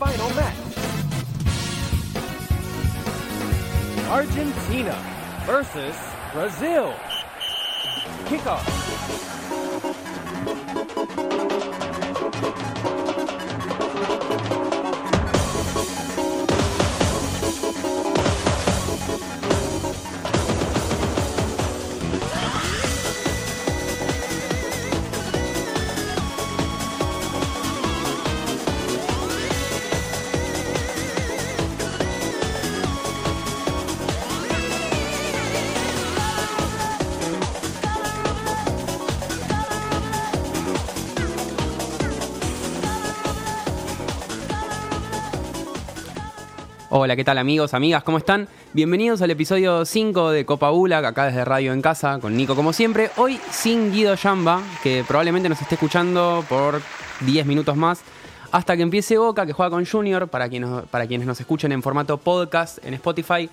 final match. Argentina versus Brazil. Kickoff. Hola, ¿qué tal amigos, amigas? ¿Cómo están? Bienvenidos al episodio 5 de Copa Bulag, acá desde Radio en Casa, con Nico como siempre. Hoy sin Guido Yamba, que probablemente nos esté escuchando por 10 minutos más, hasta que empiece Boca, que juega con Junior, para quienes, nos escuchen en formato podcast en Spotify.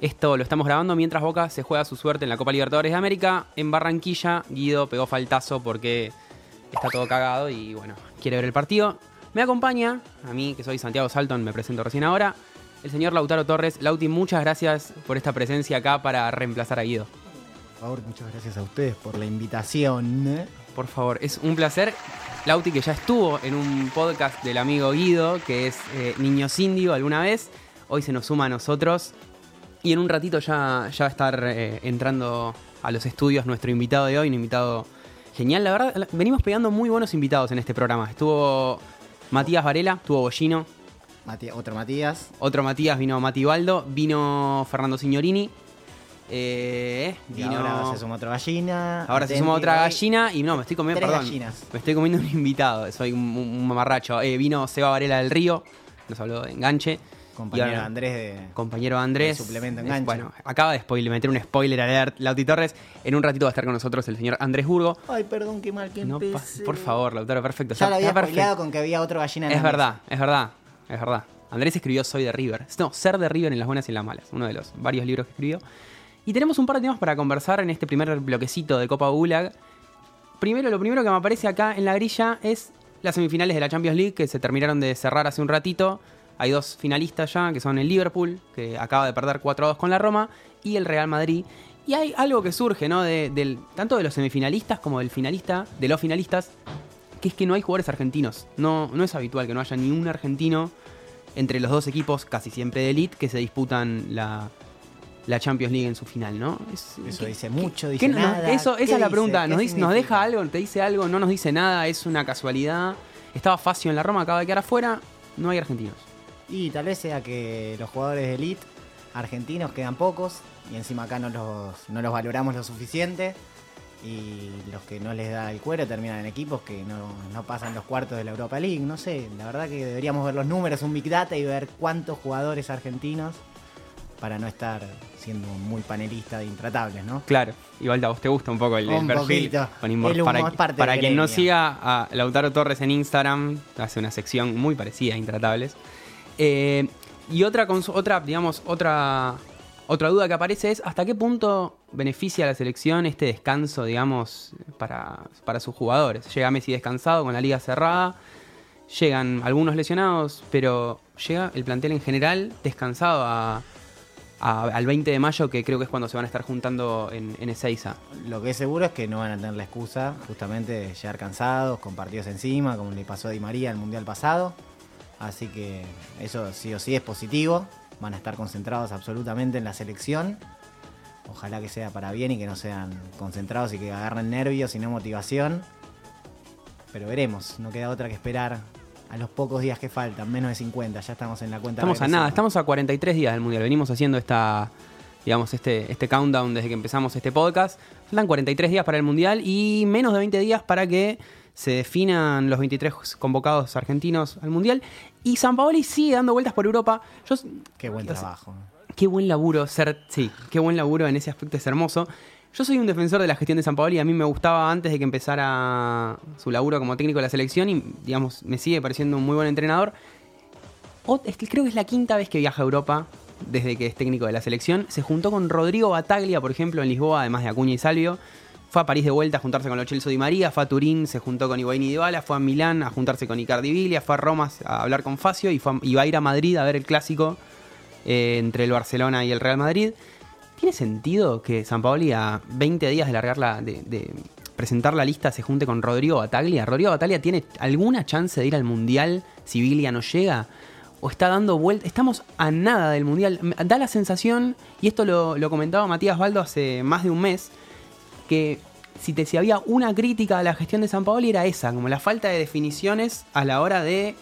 Esto lo estamos grabando mientras Boca se juega su suerte en la Copa Libertadores de América. En Barranquilla, Guido pegó faltazo porque está todo cagado y bueno, quiere ver el partido. Me acompaña, a mí que soy Santiago Salton, me presento recién ahora, el señor Lautaro Torres. Lauti, muchas gracias por esta presencia acá para reemplazar a Guido. Por favor, muchas gracias a ustedes por la invitación. Por favor, es un placer. Lauti que ya estuvo en un podcast del amigo Guido, que es eh, Niños Indio alguna vez. Hoy se nos suma a nosotros. Y en un ratito ya, ya va a estar eh, entrando a los estudios nuestro invitado de hoy, un invitado genial. La verdad, venimos pegando muy buenos invitados en este programa. Estuvo Matías Varela, estuvo Bollino, Mati- otro Matías. Otro Matías vino Mati Baldo, vino Fernando Signorini. eh, Y vino, ahora se suma otra gallina. ahora se suma otra gallina y no, me estoy comiendo, Tres perdón, gallinas. me estoy comiendo un invitado, soy un, un mamarracho. Eh, vino Seba Varela del Río, nos habló de enganche. Compañero ahora- Andrés de. Compañero Andrés. El suplemento es- enganche. Bueno, acaba de spoiler, meter un spoiler alert, Lauti Torres. En un ratito va a estar con nosotros el señor Andrés Burgo. Ay, perdón, qué mal que No, empecé. por favor, Lautaro, perfecto. Ya lo había perfecto. con que había otro gallina en Es verdad, es verdad, es verdad. Andrés escribió Soy de River. No, Ser de River en las buenas y en las malas. Uno de los varios libros que escribió. Y tenemos un par de temas para conversar en este primer bloquecito de Copa Gulag. Primero, lo primero que me aparece acá en la grilla es las semifinales de la Champions League que se terminaron de cerrar hace un ratito. Hay dos finalistas ya, que son el Liverpool, que acaba de perder 4 a 2 con la Roma, y el Real Madrid. Y hay algo que surge, ¿no? De- del, tanto de los semifinalistas como del finalista, de los finalistas, que es que no hay jugadores argentinos. No, no es habitual que no haya ni un argentino entre los dos equipos, casi siempre de elite, que se disputan la, la Champions League en su final, ¿no? Es- Eso ¿qué- dice mucho, dice no- nada. Eso, ¿Qué esa es la pregunta. ¿Qué ¿Nos, dice- ¿Nos deja algo? ¿Te dice algo? ¿No nos dice nada? ¿Es una casualidad? Estaba Facio en la Roma, acaba de quedar afuera. No hay argentinos. Y tal vez sea que los jugadores de elite argentinos quedan pocos y encima acá no los, no los valoramos lo suficiente y los que no les da el cuero terminan en equipos que no, no pasan los cuartos de la Europa League. No sé, la verdad que deberíamos ver los números, un Big Data y ver cuántos jugadores argentinos para no estar siendo muy panelista de intratables, ¿no? Claro, igual a vos te gusta un poco el, el Un perfil. Con Inmor- El humor para parte para quien no siga a Lautaro Torres en Instagram, hace una sección muy parecida a Intratables. Eh, y otra, otra, digamos, otra, otra duda que aparece es hasta qué punto beneficia a la selección este descanso, digamos, para, para sus jugadores. Llega Messi descansado con la liga cerrada, llegan algunos lesionados, pero llega el plantel en general descansado al 20 de mayo, que creo que es cuando se van a estar juntando en, en Ezeiza. Lo que es seguro es que no van a tener la excusa justamente de llegar cansados, con partidos encima, como le pasó a Di María el Mundial pasado. Así que eso sí o sí es positivo. Van a estar concentrados absolutamente en la selección. Ojalá que sea para bien y que no sean concentrados y que agarren nervios y no motivación. Pero veremos, no queda otra que esperar a los pocos días que faltan, menos de 50, ya estamos en la cuenta. Estamos a nada, estamos a 43 días del Mundial. Venimos haciendo esta, digamos, este, este countdown desde que empezamos este podcast. Faltan 43 días para el Mundial y menos de 20 días para que se definan los 23 convocados argentinos al Mundial. Y San Paoli sigue dando vueltas por Europa. Yo, Qué buen trabajo. Qué buen laburo ser, sí, qué buen laburo en ese aspecto es hermoso. Yo soy un defensor de la gestión de San Paoli, a mí me gustaba antes de que empezara su laburo como técnico de la selección y digamos, me sigue pareciendo un muy buen entrenador. O- es que creo que es la quinta vez que viaja a Europa desde que es técnico de la selección. Se juntó con Rodrigo Bataglia, por ejemplo, en Lisboa, además de Acuña y Salvio. Fue a París de vuelta a juntarse con los Chelsea Di María, fue a Turín, se juntó con Higuaín y Dybala, fue a Milán a juntarse con Icardi Viglia, fue a Roma a hablar con Facio y, fue a- va a ir a Madrid a ver el clásico eh, entre el Barcelona y el Real Madrid. ¿Tiene sentido que San Paoli a 20 días de largar la, de, presentar la lista se junte con Rodrigo Bataglia? ¿Rodrigo Bataglia tiene alguna chance de ir al Mundial si Viglia no llega? ¿O está dando vuelta? Estamos a nada del Mundial. Da la sensación, y esto lo, lo comentaba Matías Baldo hace más de un mes, que si, te, si había una crítica a la gestión de San Paoli era esa, como la falta de definiciones a la hora de,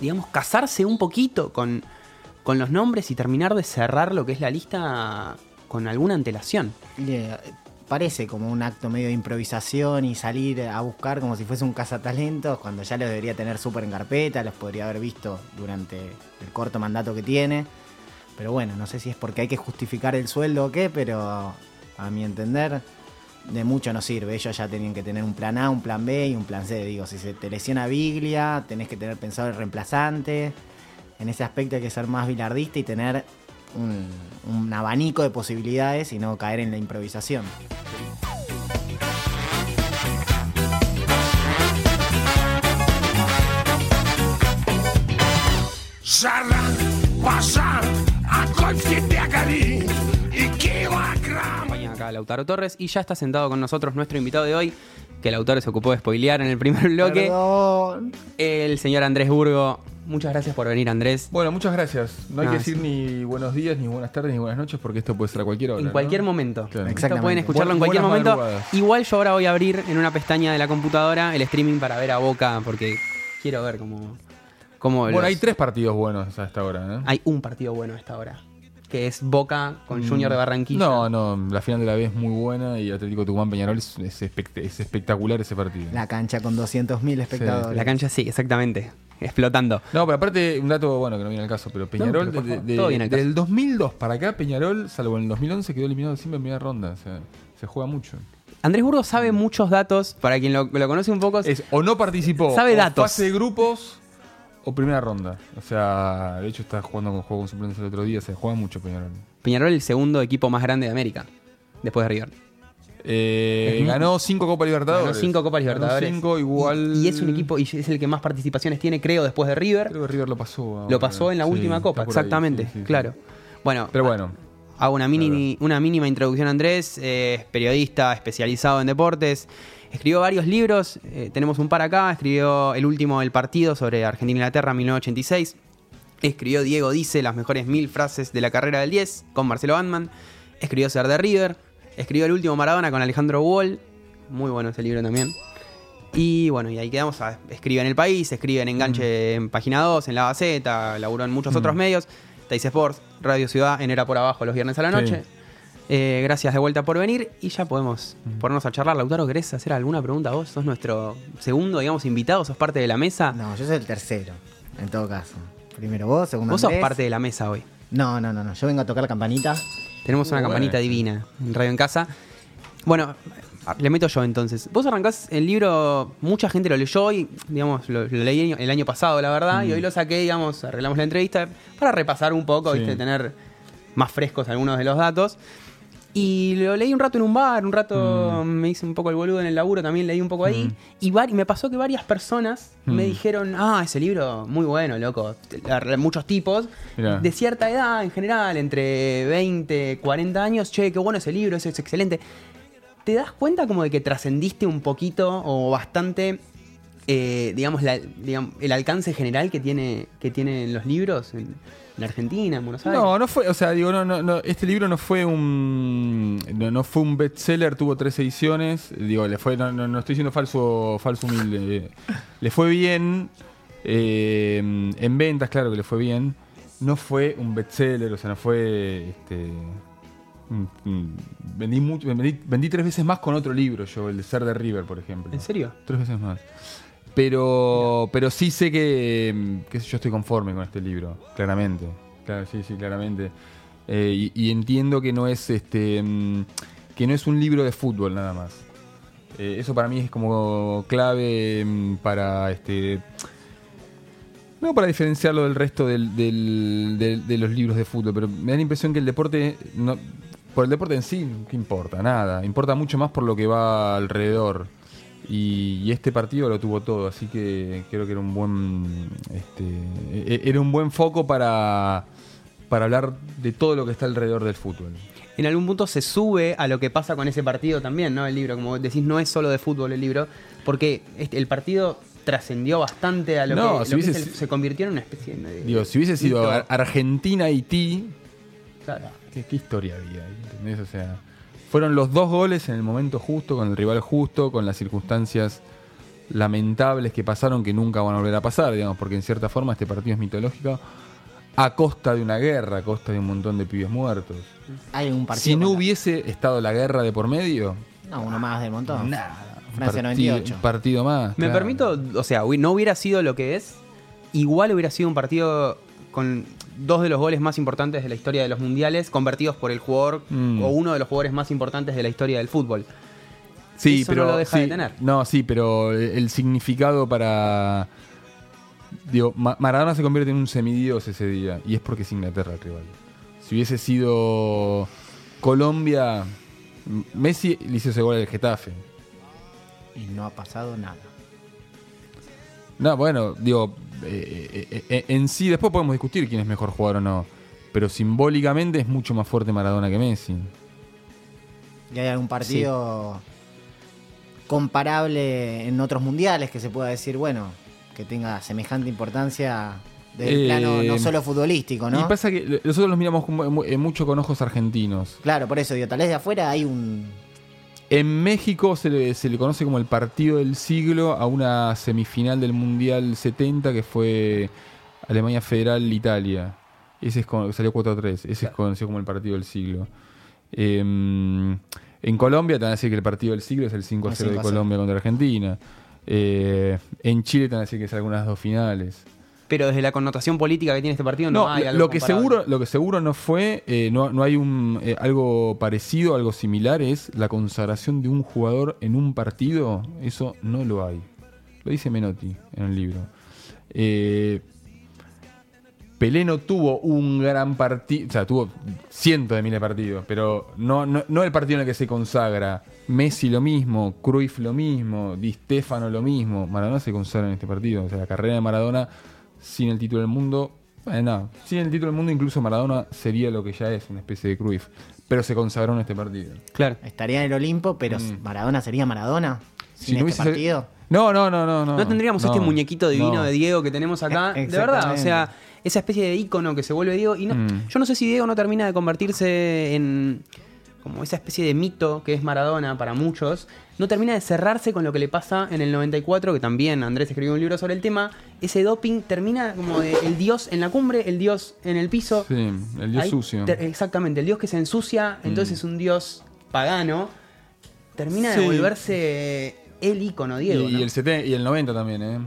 digamos, casarse un poquito con, con los nombres y terminar de cerrar lo que es la lista con alguna antelación. Parece como un acto medio de improvisación y salir a buscar como si fuese un cazatalentos cuando ya los debería tener súper en carpeta, los podría haber visto durante el corto mandato que tiene. Pero bueno, no sé si es porque hay que justificar el sueldo o qué, pero a mi entender de mucho no sirve. Ellos ya tenían que tener un plan A, un plan B y un plan C. Digo, si se te lesiona Biglia, tenés que tener pensado el reemplazante. En ese aspecto hay que ser más bilardista y tener un, abanico de posibilidades y no caer en la improvisación acá Lautaro Torres. Y ya está sentado con nosotros nuestro invitado de hoy, que Lautaro se ocupó de spoilear en el primer bloque. Perdón. El señor Andrés Burgo. Muchas gracias por venir, Andrés. Bueno, muchas gracias. No hay que decir ni buenos días, ni buenas tardes, ni buenas noches, porque esto puede ser a cualquier hora. En cualquier momento. Claro. Exactamente. Pueden escucharlo en cualquier momento. Igual yo ahora voy a abrir en una pestaña de la computadora el streaming para ver a Boca, porque quiero ver cómo. cómo bueno, los... hay tres partidos buenos hasta ahora. ¿eh? Hay un partido bueno hasta ahora que es Boca con Junior de Barranquilla. Mm. No, no, la final de la B es muy buena y Atlético Tucumán Peñarol es, es espect- es espectacular ese partido. La cancha con 200.000 espectadores. La cancha sí, exactamente. Explotando. No, pero aparte, un dato bueno que no viene al caso, pero Peñarol, pero por de- de- todo viene al caso. del 2002 para acá, Peñarol, salvo en el 2011, quedó eliminado siempre en primera ronda. O sea, se juega mucho. Andrés Burgo sabe muchos datos, para quien lo, lo conoce un poco. Es o no participó, Sabe o datos. fase de grupos o primera ronda. O sea, de hecho está jugando con juego con suplentes el otro día, se juega mucho Peñarol. Peñarol el segundo equipo más grande de América, después de River. Eh, Es ganó cinco Copas Libertadores. Ganó cinco Copas Ganó Libertadores. cinco, igual. Y, y es un equipo, y es el que más participaciones tiene, creo, después de River. Creo que River lo pasó. ahora. Lo pasó en la Sí, última copa, ahí, exactamente, sí, sí, sí. claro. Bueno, Pero bueno, hago una, mini, una mínima introducción a Andrés, eh, es periodista especializado en deportes, escribió varios libros, eh, tenemos un par acá, escribió el último El Partido sobre Argentina-Inglaterra 1986, escribió Diego Dice, las mejores mil frases de la carrera del 10 con Marcelo Bandman, escribió Ser de River, escribió El último Maradona con Alejandro Wall, muy bueno ese libro también. Y bueno, y ahí quedamos. A, escribe en El País, escribe en Enganche en Página 2, en La Gaceta, laburó en muchos otros medios. Teis Sports, Radio Ciudad, en Era por Abajo los viernes a la Sí. noche. Eh, gracias de vuelta por venir y ya podemos ponernos a charlar. Lautaro, ¿querés hacer alguna pregunta vos? Sos nuestro segundo, digamos, invitado, sos parte de la mesa. No, yo soy el tercero, en todo caso. Primero vos, segundo vos sos parte de la mesa hoy. No, no, no, no. Yo vengo a tocar la campanita. Tenemos una Bueno. campanita divina en Radio en Casa. Bueno, le meto yo entonces. Vos arrancás el libro, mucha gente lo leyó y, digamos, lo, lo leí el año pasado, la verdad, y hoy lo saqué, digamos, arreglamos la entrevista para repasar un poco, Sí. ¿viste? tener más frescos algunos de los datos. Y lo leí un rato en un bar, un rato me hice un poco el boludo en el laburo, también leí un poco ahí. Y vari- me pasó que varias personas me Mm. dijeron, ah, ese libro muy bueno, loco. Muchos tipos Mirá. de cierta edad en general, entre 20, 40 años, che, qué bueno ese libro, ese es excelente. ¿Te das cuenta como de que trascendiste un poquito o bastante, eh, digamos, la- el alcance general que, tiene, que tienen los libros en, en Argentina, en Buenos Aires? No, no fue, o sea, digo, no, no, no, este libro no fue un no, no fue un bestseller, tuvo tres ediciones, digo, le fue, no, no, no estoy diciendo falso, falso humilde, eh, le fue bien, eh, en ventas, claro que le fue bien, no fue un bestseller, o sea, no fue, este, vendí mucho, vendí, vendí tres veces más con otro libro, yo, el de Ser de River, por ejemplo. ¿En serio? Tres veces más. Pero, pero sí sé que, mm, que yo estoy conforme con este libro, claramente. Claro, sí, sí, claramente. Eh, y, y entiendo que no es este mm, que no es un libro de fútbol nada más. Eh, eso para mí es como clave mm, para este no para diferenciarlo del resto del- del- del- de los libros de fútbol, pero me da la impresión que el deporte no- por el deporte en sí, ¿qué importa? Nada. Importa mucho más por lo que va alrededor. Y, y este partido lo tuvo todo, así que creo que era un buen este, e- era un buen foco para, para hablar de todo lo que está alrededor del fútbol. En algún punto se sube a lo que pasa con ese partido también, ¿no? El libro, como decís, no es solo de fútbol el libro, porque este- el partido trascendió bastante a lo No, que, si lo hubiese se convirtió en una especie de... Digo, si hubiese sido Argentina-Haití, Claro. ¿Qué, qué historia había ahí? ¿Entendés? O sea, fueron los dos goles en el momento justo, con el rival justo, con las circunstancias lamentables que pasaron que nunca van a volver a pasar, digamos, porque en cierta forma este partido es mitológico a costa de una guerra, a costa de un montón de pibes muertos. Hay un partido. Si no hubiese estado la guerra de por medio, No, uno más del montón. nada. un Francia partido- 98. Un partido más. Me claro. permito, o sea, no hubiera sido lo que es, igual hubiera sido un partido con dos de los goles más importantes de la historia de los mundiales, convertidos por el jugador Mm. o uno de los jugadores más importantes de la historia del fútbol. Sí, Eso pero no lo deja sí, de tener. No, sí, pero el, el significado para digo, Ma- Maradona se convierte en un semidios ese día y es porque es Inglaterra el rival. Si hubiese sido Colombia, Messi le hizo ese gol al Getafe. Y no ha pasado nada. No, bueno, digo, eh, eh, eh, en sí después podemos discutir quién es mejor jugador o no, pero simbólicamente es mucho más fuerte Maradona que Messi. ¿Y hay algún partido comparable en otros mundiales que se pueda decir, bueno, que tenga semejante importancia del Eh, plano no solo futbolístico, ¿no? Y pasa que nosotros los miramos mucho con ojos argentinos. Claro, por eso digo, tal vez de afuera hay un. En México se le, se le conoce como el partido del siglo a una semifinal del Mundial 70 que fue Alemania Federal-Italia. Ese es con- salió 4-3. Ese es conocido como el partido del siglo. Eh, en Colombia te van a decir que el partido del siglo es el 5-0 de 5 a 0. Colombia contra Argentina. Eh, en Chile te van a decir que es algunas dos finales. Pero desde la connotación política que tiene este partido no, No, hay algo lo que comparable. seguro, lo que seguro no fue, eh, no, no hay un eh, algo parecido, algo similar, es la consagración de un jugador en un partido. Eso no lo hay. Lo dice Menotti en el libro. Eh, Pelé no tuvo un gran partido, o sea, tuvo cientos de miles de partidos, pero no, no, no el partido en el que se consagra. Messi lo mismo, Cruyff lo mismo, Di Stefano lo mismo. Maradona se consagra en este partido. O sea, la carrera de Maradona sin el título del mundo, bueno, no, sin el título del mundo incluso Maradona sería lo que ya es, una especie de Cruyff. Pero se consagró en este partido. Claro. Estaría en el Olimpo, pero Mm. Maradona sería Maradona. Si Sin no este hubiese- partido. No, no, no, no. No, No tendríamos no, este muñequito divino no. de Diego que tenemos acá. Eh, De verdad, o sea, esa especie de ícono que se vuelve Diego. Y no, Mm. yo no sé si Diego no termina de convertirse en como esa especie de mito que es Maradona para muchos. No termina de cerrarse con lo que le pasa en el 94, que también Andrés escribió un libro sobre el tema. Ese doping termina como de el dios en la cumbre, el dios en el piso. Sí, el dios Ahí sucio. exactamente, el dios que se ensucia, entonces es un dios pagano. Termina de volverse el ícono Diego. y, ¿no? y el 70 y el 90 también, ¿eh?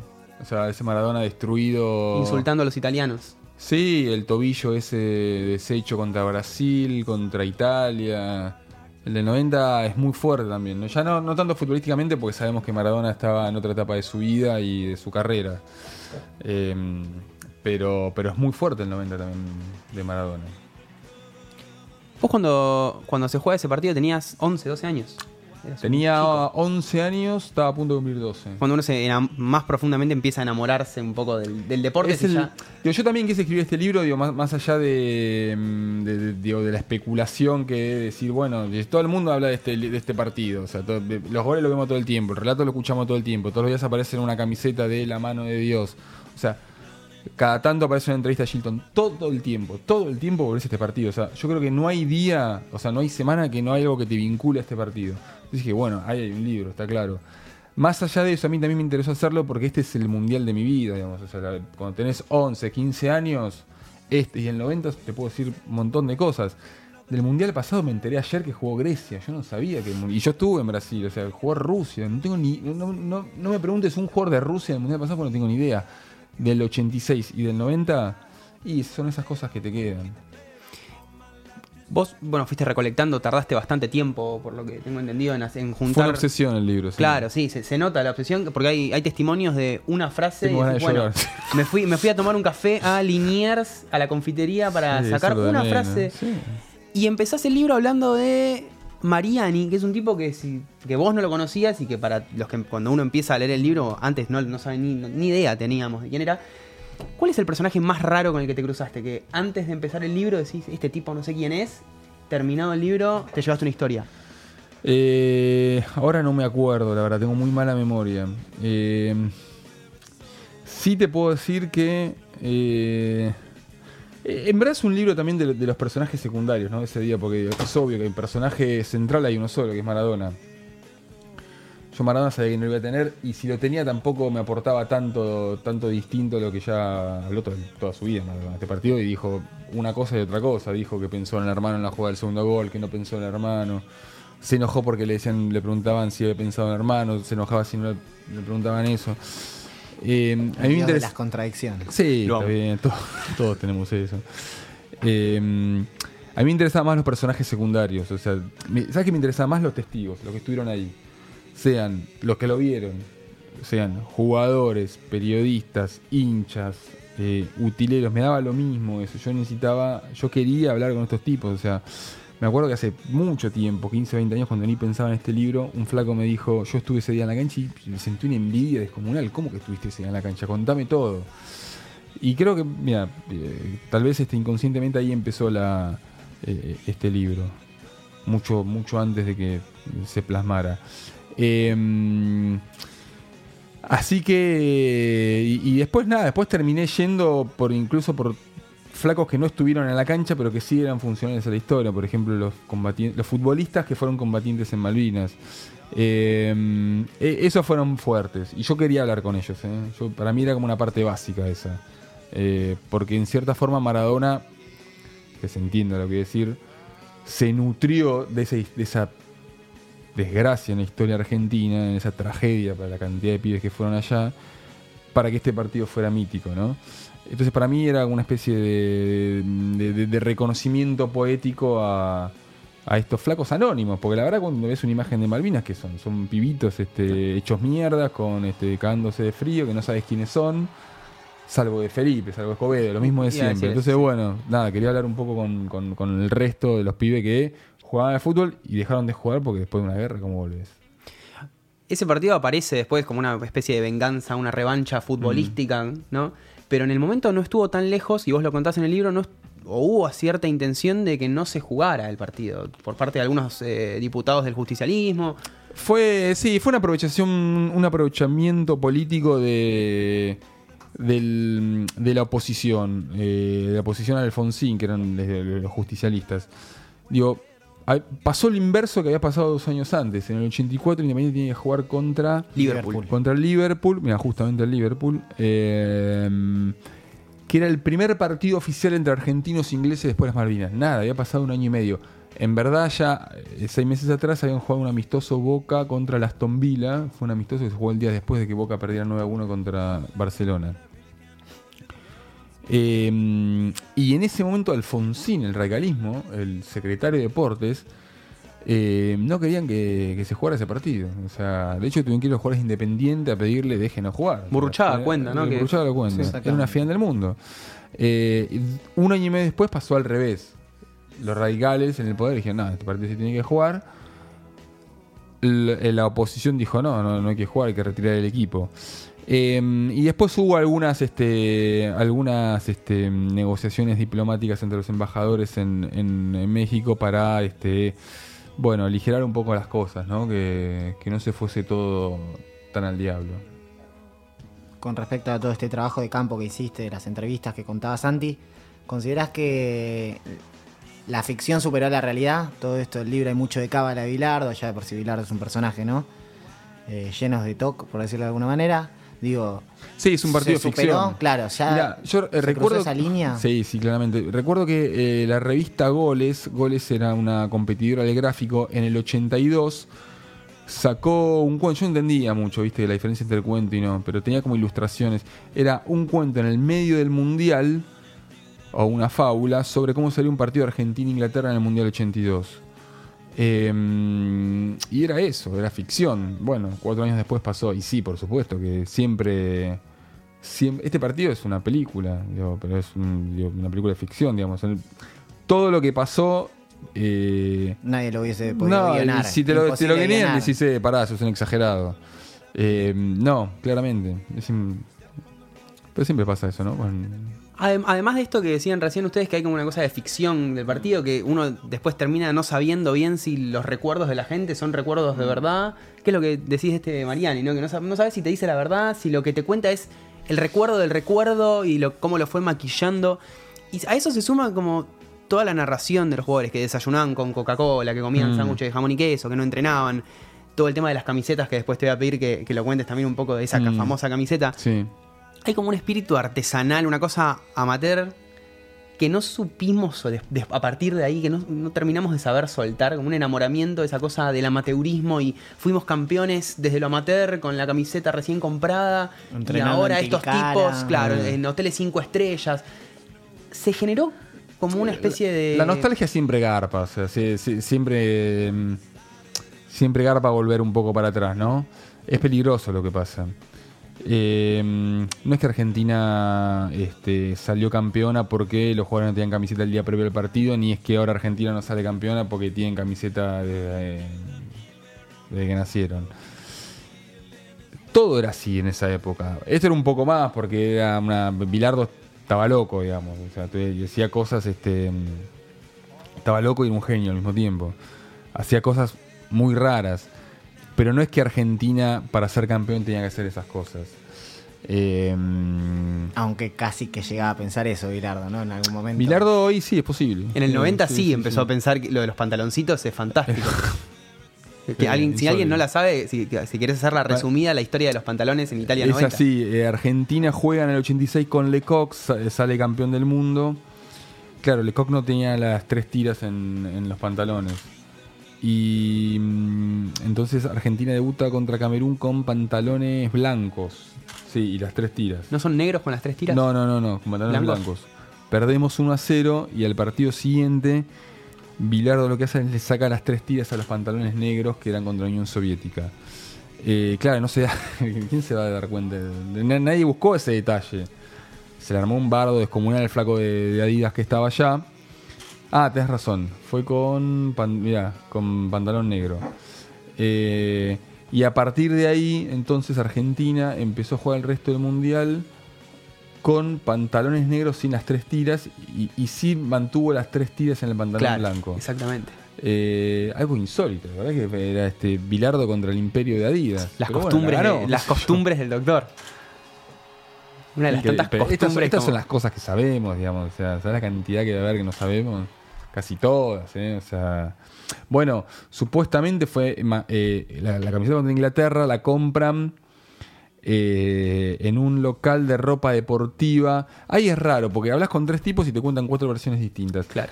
O sea, ese Maradona destruido. Insultando a los italianos. Sí, el tobillo ese deshecho contra Brasil, contra Italia. El del 90 es muy fuerte también. ¿no? Ya no, tanto futbolísticamente, porque sabemos que Maradona estaba en otra etapa de su vida y de su carrera. Eh, pero, pero es muy fuerte el 90 también de Maradona. Vos cuando, cuando se juega ese partido tenías 11, 12 años. Tenía chico. 11 años, estaba a punto de cumplir 12. Cuando uno se más profundamente empieza a enamorarse un poco del, del deporte. Es que el- ya- digo, yo también quise escribir este libro, digo, más, más allá de, mm, de, de- digo, de la especulación que de decir, bueno, todo el mundo habla de este, de este partido. O sea, todo- de- los goles lo vemos todo el tiempo, el relato lo escuchamos todo el tiempo, todos los días aparece en una camiseta de la mano de Dios. O sea, cada tanto aparece una entrevista a Shilton, todo el tiempo, todo el tiempo volvés a este partido. O sea, yo creo que no hay día, o sea, no hay semana que no hay algo que te vincule a este partido. Entonces dije, bueno, ahí hay un libro, está claro. Más allá de eso, a mí también me interesó hacerlo porque este es el mundial de mi vida, digamos. O sea, la- cuando tenés 11, 15 años, este y el 90, te puedo decir un montón de cosas. Del mundial pasado me enteré ayer que jugó Grecia. Yo no sabía que. Y yo estuve en Brasil, o sea, jugó Rusia. No tengo ni. No, no, no me preguntes un jugador de Rusia del mundial pasado porque no tengo ni idea. Del 86 y del 90, y son esas cosas que te quedan. Vos, bueno, fuiste recolectando, tardaste bastante tiempo, por lo que tengo entendido, en, en Fue juntar. una obsesión el libro. sí. Claro, sí, se, se nota la obsesión, porque hay, hay testimonios de una frase. Tengo y ganas decís, de bueno, me fui, me fui a tomar un café a Liniers, a la confitería, para Sí, sacar una frase. Sí. Y empezás el libro hablando de Mariani, que es un tipo que, que vos no lo conocías y que para los que cuando uno empieza a leer el libro, antes no, no saben ni, ni idea teníamos de quién era. ¿Cuál es el personaje más raro con el que te cruzaste? Que antes de empezar el libro decís, este tipo no sé quién es, terminado el libro, te llevaste una historia. Eh, ahora no me acuerdo, la verdad, tengo muy mala memoria. Eh, sí te puedo decir que... eh, en verdad es un libro también de, los personajes secundarios, ¿no? Ese día, porque es obvio que el personaje central hay uno solo, que es Maradona. Yo Maradona sabía que no lo iba a tener, y si lo tenía tampoco me aportaba tanto, tanto distinto a lo que ya habló to- toda su vida Maradona. Este partido y dijo una cosa y otra cosa. Dijo que pensó en el hermano en la jugada del segundo gol, que no pensó en el hermano. Se enojó porque le decían, le preguntaban si había pensado en el hermano, se enojaba si no le preguntaban eso. Eh, a mí me interesa. las contradicciones. Sí, está bien, to- todos, tenemos eso. Eh, a mí me interesaban más los personajes secundarios, o sea, me- ¿sabes qué me interesaban más los testigos, los que estuvieron ahí? Sean los que lo vieron, sean jugadores, periodistas, hinchas, eh, utileros, me daba lo mismo eso, yo necesitaba, yo quería hablar con estos tipos, o sea, me acuerdo que hace mucho tiempo, 15, 20 años, cuando ni pensaba en este libro, un flaco me dijo, yo estuve ese día en la cancha y me sentí una envidia descomunal. ¿Cómo que estuviste ese día en la cancha? Contame todo. Y creo que, mira, eh, tal vez este, inconscientemente ahí empezó la, eh, este libro. Mucho, mucho antes de que se plasmara. Eh, así que. Y, y después nada, después terminé yendo por incluso por flacos que no estuvieron en la cancha, pero que sí eran funcionales a la historia. Por ejemplo, los, los futbolistas que fueron combatientes en Malvinas. Eh, eh, esos fueron fuertes. Y yo quería hablar con ellos. eh. Para mí era como una parte básica esa. Eh, porque en cierta forma Maradona, que se entienda lo que decir, se nutrió de, de esa desgracia en la historia argentina, en esa tragedia para la cantidad de pibes que fueron allá, para que este partido fuera mítico, ¿no? Entonces para mí era una especie de, de- de- de reconocimiento poético a, a estos flacos anónimos, porque la verdad cuando ves una imagen de Malvinas, que son? Son pibitos este, hechos mierdas, con este, cagándose de frío, que no sabes quiénes son, salvo de Felipe, salvo de Escobedo, lo mismo de decir siempre. Entonces sí. bueno, nada, quería hablar un poco con, con- con el resto de los pibes que jugaban al fútbol y dejaron de jugar porque después de una guerra, ¿cómo volvés? Ese partido aparece después como una especie de venganza, una revancha futbolística, ¿no? Pero en el momento no estuvo tan lejos, y vos lo contás en el libro, no o hubo cierta intención de que no se jugara el partido por parte de algunos eh, diputados del justicialismo. Fue, sí, fue una aprovechación, un aprovechamiento político de, del- de la oposición, eh, de la oposición a Alfonsín, que eran los justicialistas. Digo, pasó lo inverso que había pasado dos años antes. En el 84 Independiente tenía que jugar contra Liverpool. Contra el Liverpool, mira, justamente el Liverpool. eh, que era el primer partido oficial entre argentinos e ingleses después de las Malvinas. Nada, había pasado un año y medio. En verdad, ya eh, seis meses atrás habían jugado un amistoso Boca contra el Aston Villa. Fue un amistoso que se jugó el día después de que Boca perdiera 9 a 1 contra Barcelona. Eh, y en ese momento Alfonsín, el radicalismo, el secretario de Deportes, eh, no querían que, que se jugara ese partido. O sea, de hecho tuvieron que ir los jugadores independientes a pedirle déjenos jugar. O sea, cuenta, ¿no? Burruchaga lo cuenta. Sí, Era una final del mundo. Eh, un año y medio después pasó al revés. Los radicales en el poder dijeron, no, este partido se tiene que jugar. L- la oposición dijo, no, no, no hay que jugar, hay que retirar el equipo. Eh, y después hubo algunas, este, algunas este, negociaciones diplomáticas entre los embajadores en, en- México para, este, bueno, aligerar un poco las cosas, ¿no? Que, que no se fuese todo tan al diablo. Con respecto a todo este trabajo de campo que hiciste, de las entrevistas que contaba Santi, ¿considerás que la ficción superó la realidad? Todo esto del libro hay mucho de cábala de Bilardo, ya de por sí Bilardo es un personaje, ¿no? Eh, llenos de toque, por decirlo de alguna manera. Digo, Sí, es un partido ¿se de superó? ficción. Claro, ya Mirá, yo eh, se recuerdo esa línea. Sí, sí, claramente. Recuerdo que eh, la revista Goles, Goles era una competidora del gráfico, en el 82 sacó un cuento, yo entendía mucho, viste, la diferencia entre el cuento y no, pero tenía como ilustraciones. Era un cuento en el medio del mundial, o una fábula, sobre cómo salió un partido de Argentina-Inglaterra en el Mundial 82. Eh, y era eso, era ficción. Bueno, cuatro años después pasó, y sí, por supuesto, que siempre. siem- este partido es una película, digo, pero es un- digo, una película de ficción, digamos. Todo lo que pasó eh, Nadie lo hubiese podido no, guionar. si te lo, te lo guionar. decís, eh, pará, sos un exagerado. Eh, no, claramente. Es Pero siempre pasa eso, ¿no? Adem- Además de esto que decían recién ustedes, que hay como una cosa de ficción del partido, que uno después termina no sabiendo bien si los recuerdos de la gente son recuerdos de verdad. ¿Qué es lo que decís este Mariani? ¿no? Que no, sab- no sabes si te dice la verdad, si lo que te cuenta es el recuerdo del recuerdo y lo, cómo lo fue maquillando. Y a eso se suma como toda la narración de los jugadores que desayunaban con Coca-Cola, que comían Mm. sándwiches de jamón y queso, que no entrenaban. Todo el tema de las camisetas, que después te voy a pedir que, que lo cuentes también un poco de esa Mm. famosa camiseta Sí. Hay como un espíritu artesanal, una cosa amateur que no supimos a partir de ahí, que no, no terminamos de saber soltar, como un enamoramiento de esa cosa del amateurismo y fuimos campeones desde lo amateur con la camiseta recién comprada y ahora estos tipos, claro, en hoteles cinco estrellas. Se generó como una especie de... La nostalgia siempre garpa, o sea, sí- sí- siempre, mm, siempre garpa volver un poco para atrás, ¿no? Es peligroso lo que pasa. Eh, no es que Argentina este, salió campeona porque los jugadores no tenían camiseta el día previo al partido, ni es que ahora Argentina no sale campeona porque tienen camiseta desde, que nacieron. Todo era así en esa época. Esto era un poco más porque era una. Bilardo estaba loco, digamos. O sea, decía cosas, este. Estaba loco y era un genio al mismo tiempo. Hacía cosas muy raras. Pero no es que Argentina, para ser campeón, tenía que hacer esas cosas. Eh, Aunque casi que llegaba a pensar eso, Bilardo, ¿no? En algún momento. Bilardo hoy sí es posible. En el 90 Sí, sí, sí, empezó sí. a pensar que lo de los pantaloncitos es fantástico. Que alguien, si insólito. alguien no la sabe, si, si quieres hacerla resumida, la historia de los pantalones en Italia Es 90. así, eh, Argentina juega en el 86 con Lecoq, sa- sale campeón del mundo. Claro, Lecoq no tenía las tres tiras en, en los pantalones. Y mm, entonces Argentina debuta contra Camerún con pantalones blancos. Sí, y las tres tiras. ¿No son negros con las tres tiras? No, no, no, no, con pantalones ¿Blancos? blancos. Perdemos 1 a 0 y al partido siguiente Bilardo lo que hace es le saca las tres tiras a los pantalones negros que eran contra la Unión Soviética. Eh, claro, no se da, ¿quién se va a dar cuenta? Nadie buscó ese detalle. Se le armó un bardo descomunal el flaco de, de Adidas que estaba allá. Ah, tenés razón. Fue con, pan- mirá, con pantalón negro. Eh, y a partir de ahí, entonces Argentina empezó a jugar el resto del mundial con pantalones negros sin las tres tiras y, y sí mantuvo las tres tiras en el pantalón Claro, blanco. Exactamente. Eh, algo insólito, verdad que era este Bilardo contra el imperio de Adidas. Las Pero bueno, costumbres, ganó. de- las costumbres del doctor. Una de las tantas estas, costumbres. estas son las cosas que sabemos, digamos. O sea, ¿sabes la cantidad que debe haber que no sabemos? Casi todas, ¿eh? O sea. Bueno, supuestamente fue eh, la, la camiseta contra Inglaterra, la compran eh, en un local de ropa deportiva. Ahí es raro, porque hablas con tres tipos y te cuentan cuatro versiones distintas. Claro.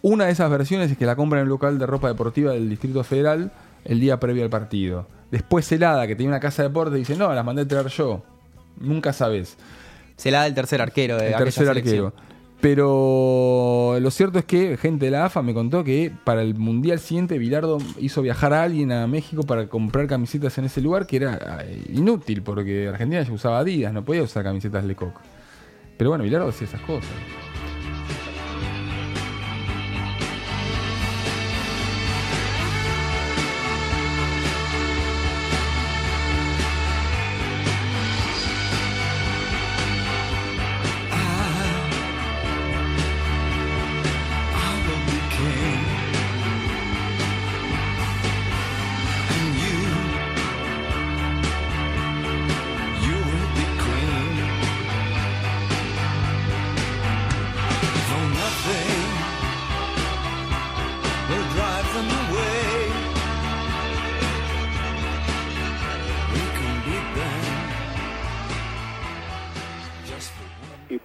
Una de esas versiones es que la compran en un local de ropa deportiva del Distrito Federal el día previo al partido. Después Helada, que tenía una casa de deporte, dice, no, las mandé a traer yo. Nunca sabes. Se la da el tercer arquero de El tercer selección. arquero. Pero lo cierto es que gente de la AFA me contó que para el Mundial siguiente Bilardo hizo viajar a alguien a México para comprar camisetas en ese lugar que era eh, inútil porque Argentina ya usaba Adidas, no podía usar camisetas Lecoq. Pero bueno, Bilardo hacía esas cosas.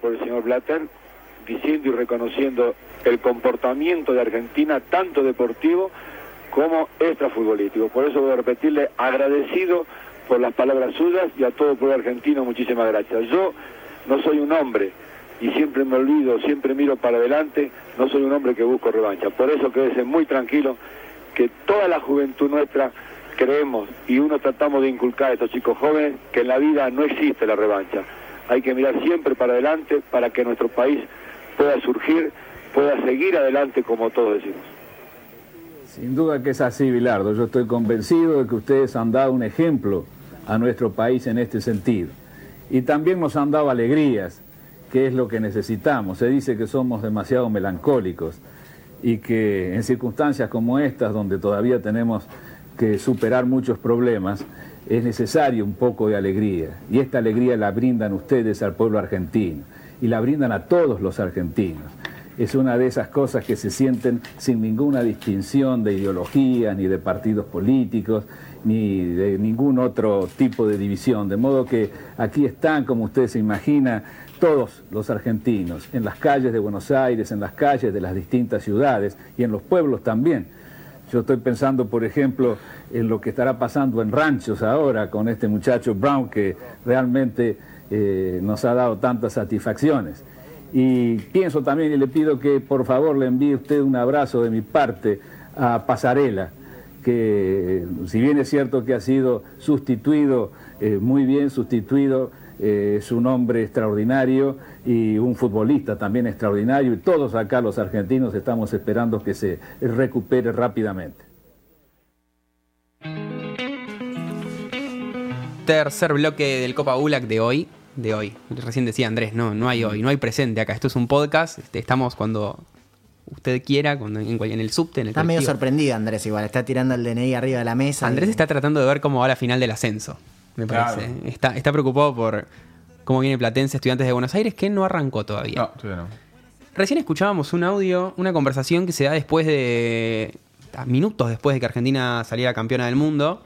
Por el señor Blatter, diciendo y reconociendo el comportamiento de Argentina, tanto deportivo como extrafutbolístico. Por eso voy a repetirle agradecido por las palabras suyas y a todo el pueblo argentino, muchísimas gracias. Yo no soy un hombre, y siempre me olvido, siempre miro para adelante, no soy un hombre que busco revancha. Por eso quédese muy tranquilo que toda la juventud nuestra creemos y uno tratamos de inculcar a estos chicos jóvenes que en la vida no existe la revancha. Hay que mirar siempre para adelante para que nuestro país pueda surgir pueda seguir adelante como todos decimos. Sin duda que es así, Bilardo. Yo estoy convencido de que ustedes han dado un ejemplo a nuestro país en este sentido. Y también nos han dado alegrías, que es lo que necesitamos. Se dice que somos demasiado melancólicos y que en circunstancias como estas, donde todavía tenemos que superar muchos problemas, es necesario un poco de alegría. Y esta alegría la brindan ustedes al pueblo argentino y la brindan a todos los argentinos. Es una de esas cosas que se sienten sin ninguna distinción de ideologías, ni de partidos políticos, ni de ningún otro tipo de división. De modo que aquí están, como usted se imagina, todos los argentinos, en las calles de Buenos Aires, en las calles de las distintas ciudades y en los pueblos también. Yo estoy pensando, por ejemplo, en lo que estará pasando en ranchos ahora con este muchacho Brown que realmente eh, nos ha dado tantas satisfacciones. Y pienso también y le pido que por favor le envíe usted un abrazo de mi parte a Pasarela, que si bien es cierto que ha sido sustituido, eh, muy bien sustituido, eh, es un hombre extraordinario y un futbolista también extraordinario y todos acá los argentinos estamos esperando que se recupere rápidamente. Tercer bloque del Copa Gulac de hoy. De hoy. Recién decía Andrés, no, no hay hoy, no hay presente acá. Esto es un podcast. este, estamos cuando usted quiera, cuando, en, en el subte, en el Está medio sorprendido Andrés igual, está tirando el DNI arriba de la mesa. Andrés y- está tratando de ver cómo va la final del ascenso, me Claro. parece. Está, está preocupado por cómo viene Platense Estudiantes de Buenos Aires, que no arrancó todavía. No, todavía no. Recién escuchábamos un audio, una conversación que se da después de. minutos después de que Argentina saliera campeona del mundo.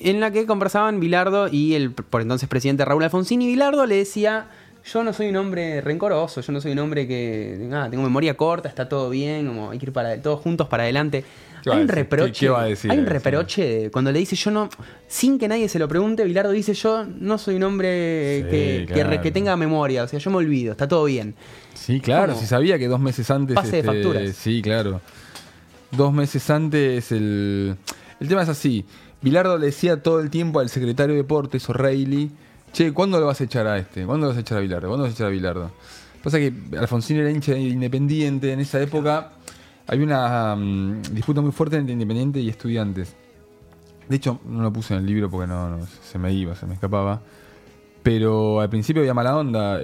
En la que conversaban Bilardo y el por entonces presidente Raúl Alfonsín. Y Bilardo le decía: Yo no soy un hombre rencoroso, yo no soy un hombre que. nada, tengo memoria corta, está todo bien, como hay que ir para, todos juntos para adelante. ¿Qué va Hay un reproche. ¿Qué- qué va a decir hay un reproche de- cuando le dice yo no. Sin que nadie se lo pregunte, Bilardo dice: Yo no soy un hombre Sí, que, que re- claro. que tenga memoria, o sea, yo me olvido, está todo bien. Sí, claro, si sabía que dos meses antes. este, Pase de facturas. Sí, claro. Dos meses antes el. El tema es así. Bilardo le decía todo el tiempo al secretario de Deportes, O'Reilly, che, ¿cuándo lo vas a echar a este? ¿Cuándo lo vas a echar a Bilardo? ¿Cuándo vas a echar a Bilardo? Pasa que Alfonsín era hincha de Independiente. En esa época había una mm, disputa muy fuerte entre Independiente y Estudiantes. De hecho, no lo puse en el libro porque no, se me iba, se me escapaba. Pero al principio había mala onda.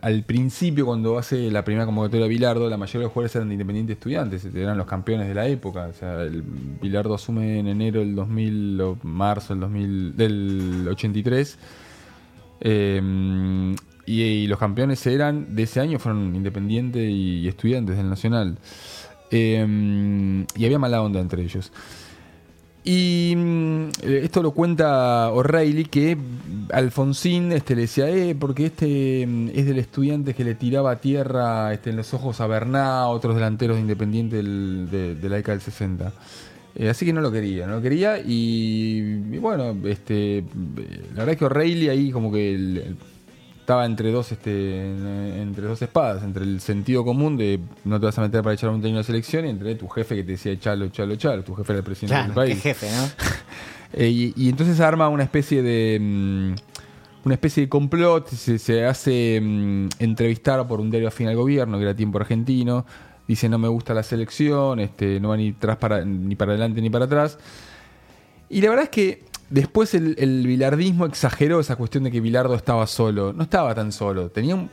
Al, principio, cuando hace la primera convocatoria de Bilardo, la mayoría de los jugadores eran de Independiente Estudiantes, eran los campeones de la época. O sea, el, Bilardo asume en enero del 2000 o marzo del, 2000, del 83. Eh, y, y los campeones eran de ese año fueron Independiente y, Estudiantes del Nacional. Eh, y había mala onda entre ellos. Y mm, eh, esto lo cuenta O'Reilly que Alfonsín este, le decía, eh, porque este mm, es del estudiante que le tiraba tierra este, en los ojos a Berná, otros delanteros de Independiente del- de, de la década del 60. Eh, así que no lo quería, no lo quería y, y bueno, este, eh, la verdad es que O'Reilly ahí como que el- estaba entre dos este en- entre dos espadas, entre el sentido común de no te vas a meter para echar un técnico de la selección y entre tu jefe que te decía echalo, echalo, echalo, tu jefe era el presidente Claro, del país. qué jefe, ¿no? Eh, y, y entonces arma una especie de mm, una especie de complot, se, se hace mm, entrevistar por un diario afín al gobierno, que era Tiempo Argentino, dice no me gusta la selección, este, no va ni, tras para, ni para adelante ni para atrás. Y la verdad es que después el, el bilardismo exageró esa cuestión de que Bilardo estaba solo. No estaba tan solo, tenía un-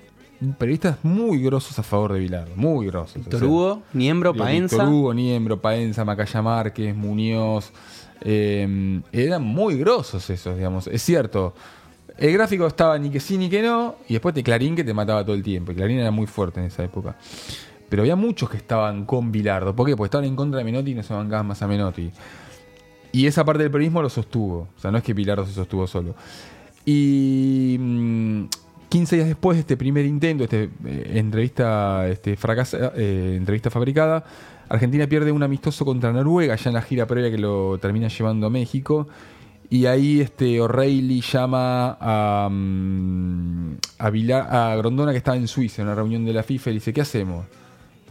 periodistas muy grosos a favor de Bilardo, muy grosos. Víctor Hugo, Niembro, Paenza. Víctor Hugo, Niembro, Paenza, Macaya Márquez, Muñoz. eh, eran muy grosos esos, digamos. Es cierto. El gráfico estaba ni que sí ni que no. Y después de Clarín que te mataba todo el tiempo. Y Clarín era muy fuerte en esa época. Pero había muchos que estaban con Bilardo. ¿Por qué? Porque estaban en contra de Menotti y no se bancaban más a Menotti. Y esa parte del periodismo lo sostuvo. O sea, no es que Bilardo se sostuvo solo. Y mm, 15 días después de este primer intento, este, eh, entrevista, este, fracasa, eh, entrevista fabricada, Argentina pierde un amistoso contra Noruega, ya en la gira previa que lo termina llevando a México. Y ahí este O'Reilly llama a, mm, a, a Grondona que estaba en Suiza en una reunión de la FIFA y dice, ¿qué hacemos?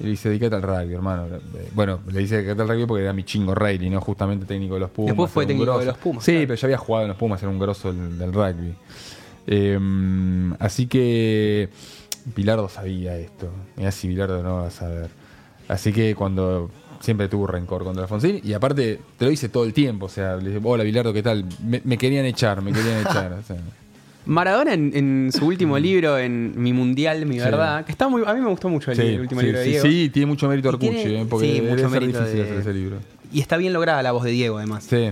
Y le dice, dedicate al rugby, hermano. Eh, Bueno, le dice dedicate al rugby porque era mi chingo O'Reilly, ¿no? Justamente técnico de los Pumas. Después fue técnico de los Pumas, Sí, claro. pero ya había jugado en los Pumas, era un grosso del, del rugby. Eh, así que Bilardo sabía esto. Mirá si Bilardo no va a saber. Así que cuando siempre tuvo rencor contra Alfonsín, y aparte te lo dice todo el tiempo, o sea, le dice, hola Bilardo, ¿qué tal? Me, me querían echar, me querían echar. o sea. Maradona en, en su último libro, en Mi Mundial, Mi Sí. Verdad, que está muy, a mí me gustó mucho el, Sí, el último sí, libro de sí, Diego. sí, tiene mucho mérito Arcucci, eh, porque debe mucho ser difícil de- hacer ese libro. Y está bien lograda la voz de Diego, además. Sí.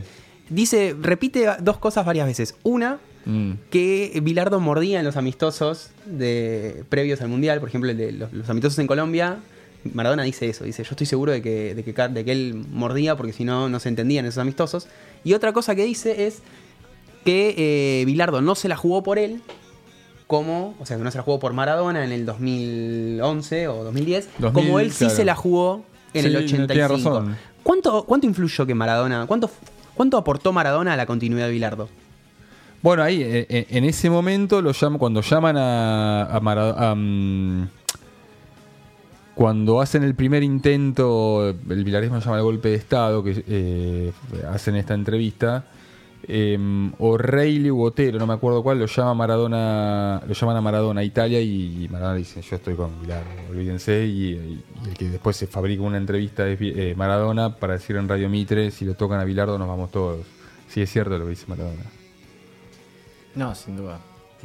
Dice, repite dos cosas varias veces. Una, Mm. que Bilardo mordía en los amistosos de previos al Mundial, por ejemplo, el de los, los amistosos en Colombia. Maradona dice eso, dice, yo estoy seguro de que, de que, de que él mordía porque si no, no se entendían esos amistosos. Y otra cosa que dice es que eh, Bilardo no se la jugó por él, como, o sea, que no se la jugó por Maradona en el 2011 o 2010, 2000, como él sí se la jugó en Sí, el tiene 85. razón. ¿Cuánto, ¿Cuánto influyó que Maradona, cuánto, cuánto aportó Maradona a la continuidad de Bilardo? Bueno, ahí, eh, eh, en ese momento, lo llaman, cuando llaman a, a Mara- a, mm, cuando hacen el primer intento, el vilarismo llama el golpe de Estado, que eh, hacen esta entrevista, eh, O'Reilly u Otero, no me acuerdo cuál, lo llama Maradona, lo llaman a Maradona a Italia y Maradona dice, yo estoy con Bilardo, olvídense, y, y- y el que después se fabrica una entrevista es eh, Maradona para decir en Radio Mitre, si lo tocan a Bilardo nos vamos todos. Sí, es cierto lo que dice Maradona. No, sin duda.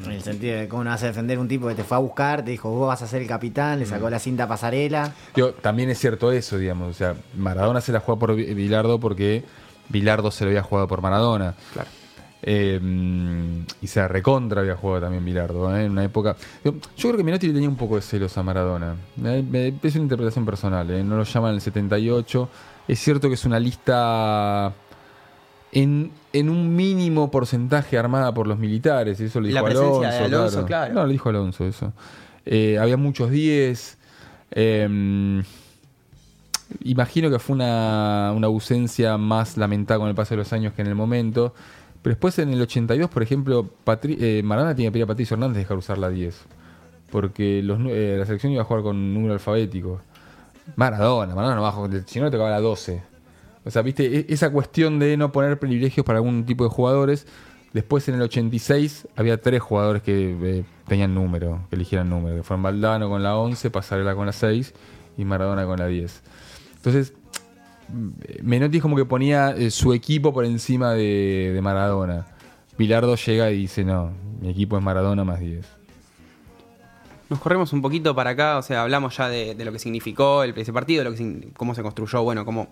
En el sentido de cómo no vas a defender un tipo que te fue a buscar, te dijo, vos vas a ser el capitán, le Mm. sacó la cinta pasarela. Digo, también es cierto eso, digamos. O sea, Maradona se la juega por Bilardo porque Bilardo se lo había jugado por Maradona. Claro. Eh, mm, y se recontra había jugado también Bilardo, ¿eh? en una época. Yo creo que Menotti le tenía un poco de celos a Maradona. Eh, es una interpretación personal, no lo llaman el 78. Es cierto que es una lista en, en un mínimo porcentaje armada por los militares. Eso lo La dijo presencia Alonso. de Alonso, claro. No, lo dijo Alonso eso. Había muchos 10. Imagino que fue una, ausencia más lamentada con el paso de los años que en el momento. Pero después en el 82, por ejemplo, eh, Maradona tenía que pedir a Patricio Hernández dejar usar la 10. Porque los, eh, la selección iba a jugar con número alfabético. Maradona, Maradona no bajo, si no le tocaba la 12. O sea, viste, E- esa cuestión de no poner privilegios para algún tipo de jugadores. Después en el 86 había tres jugadores que eh, tenían número, que eligieran número. Que fueron Valdano con la 11, Pasarela con la 6 y Maradona con la 10. Entonces, Menotti como que ponía eh, su equipo por encima de, de Maradona. Bilardo llega y dice, no, mi equipo es Maradona más 10. Nos corremos un poquito para acá, o sea, hablamos ya de, lo que significó el, ese partido, lo que, cómo se construyó, bueno, cómo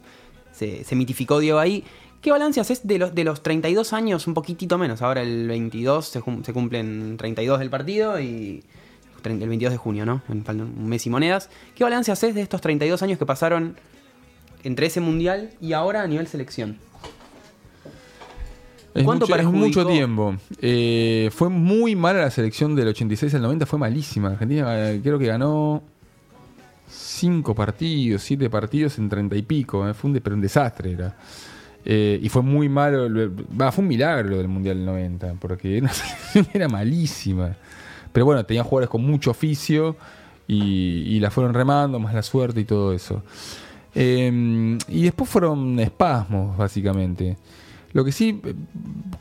se, mitificó Diego ahí. ¿Qué balance haces de los, de los 32 años, un poquitito menos? Ahora el 22 se, se cumplen 32 del partido y el 22 de junio, ¿no? En un mes y monedas. ¿Qué balance haces de estos 32 años que pasaron entre ese mundial y ahora a nivel selección? Es ¿Cuánto mucho, es mucho tiempo. Eh, fue muy mala la selección del 86 al 90, fue malísima. Argentina eh, creo que ganó cinco partidos, siete partidos en 30 y pico. eh, Fue un, de- pero un desastre era. Y fue muy malo, fue un milagro lo del Mundial del 90, porque selección era malísima. Pero bueno, tenían jugadores con mucho oficio y, y la fueron remando, más la suerte y todo eso. Eh, y después fueron espasmos, básicamente. Lo que sí, eh,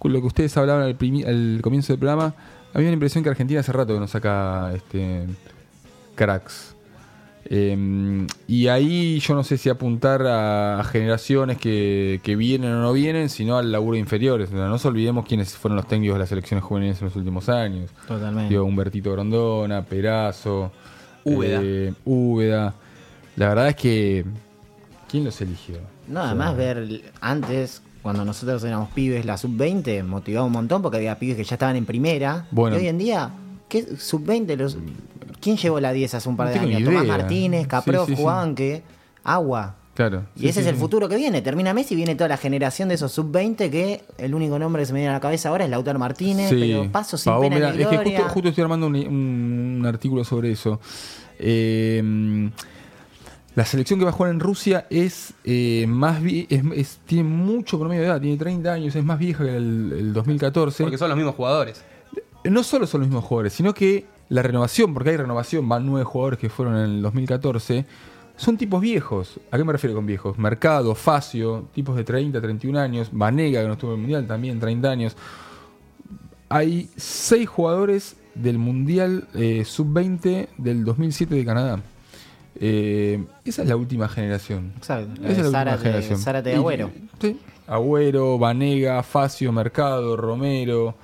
con lo que ustedes hablaban al, comienzo del programa, había una impresión que Argentina hace rato que no saca este, cracks. Eh, y ahí yo no sé si apuntar a, a generaciones que, que vienen o no vienen, sino al laburo de inferiores. No nos olvidemos quiénes fueron los técnicos de las selecciones juveniles en los últimos años. Totalmente. Digo, Humbertito Grondona, Perazo, Úbeda. eh, Úbeda. La verdad es que. ¿Quién los eligió? No, O sea, además ver antes, cuando nosotros éramos pibes, la sub-20 motivaba un montón porque había pibes que ya estaban en primera. Bueno. y hoy en día, ¿qué sub-20? Los... ¿Quién llevó la 10 hace un par de años? Tomás. Martínez, Capró, Sí, jugaban que agua. Claro. Y Sí, ese es el futuro que viene. Termina Messi y viene toda la generación de esos sub-20 que el único nombre que se me viene a la cabeza ahora es Lautaro Martínez, Sí. pero paso sin pena mirá, ni es que gloria. justo, justo estoy armando un, un- un artículo sobre eso. Eh, la selección que va a jugar en Rusia es eh, más vie- es, es- tiene mucho promedio de edad, tiene 30 años, es más vieja que el, el 2014. Porque son los mismos jugadores. No solo son los mismos jugadores, sino que la renovación, porque hay renovación, van nueve jugadores que fueron en el 2014, son tipos viejos. ¿A qué me refiero con viejos? Mercado, Facio, tipos de 30, 31 años, Vanega, que no estuvo en el Mundial, también 30 años. Hay seis jugadores del Mundial eh, Sub-20 del 2007 de Canadá. Eh, esa es la última generación. Exacto, Esa de es la última generación. Zárate Y- Agüero. Sí. Agüero, Vanega, Facio, Mercado, Romero.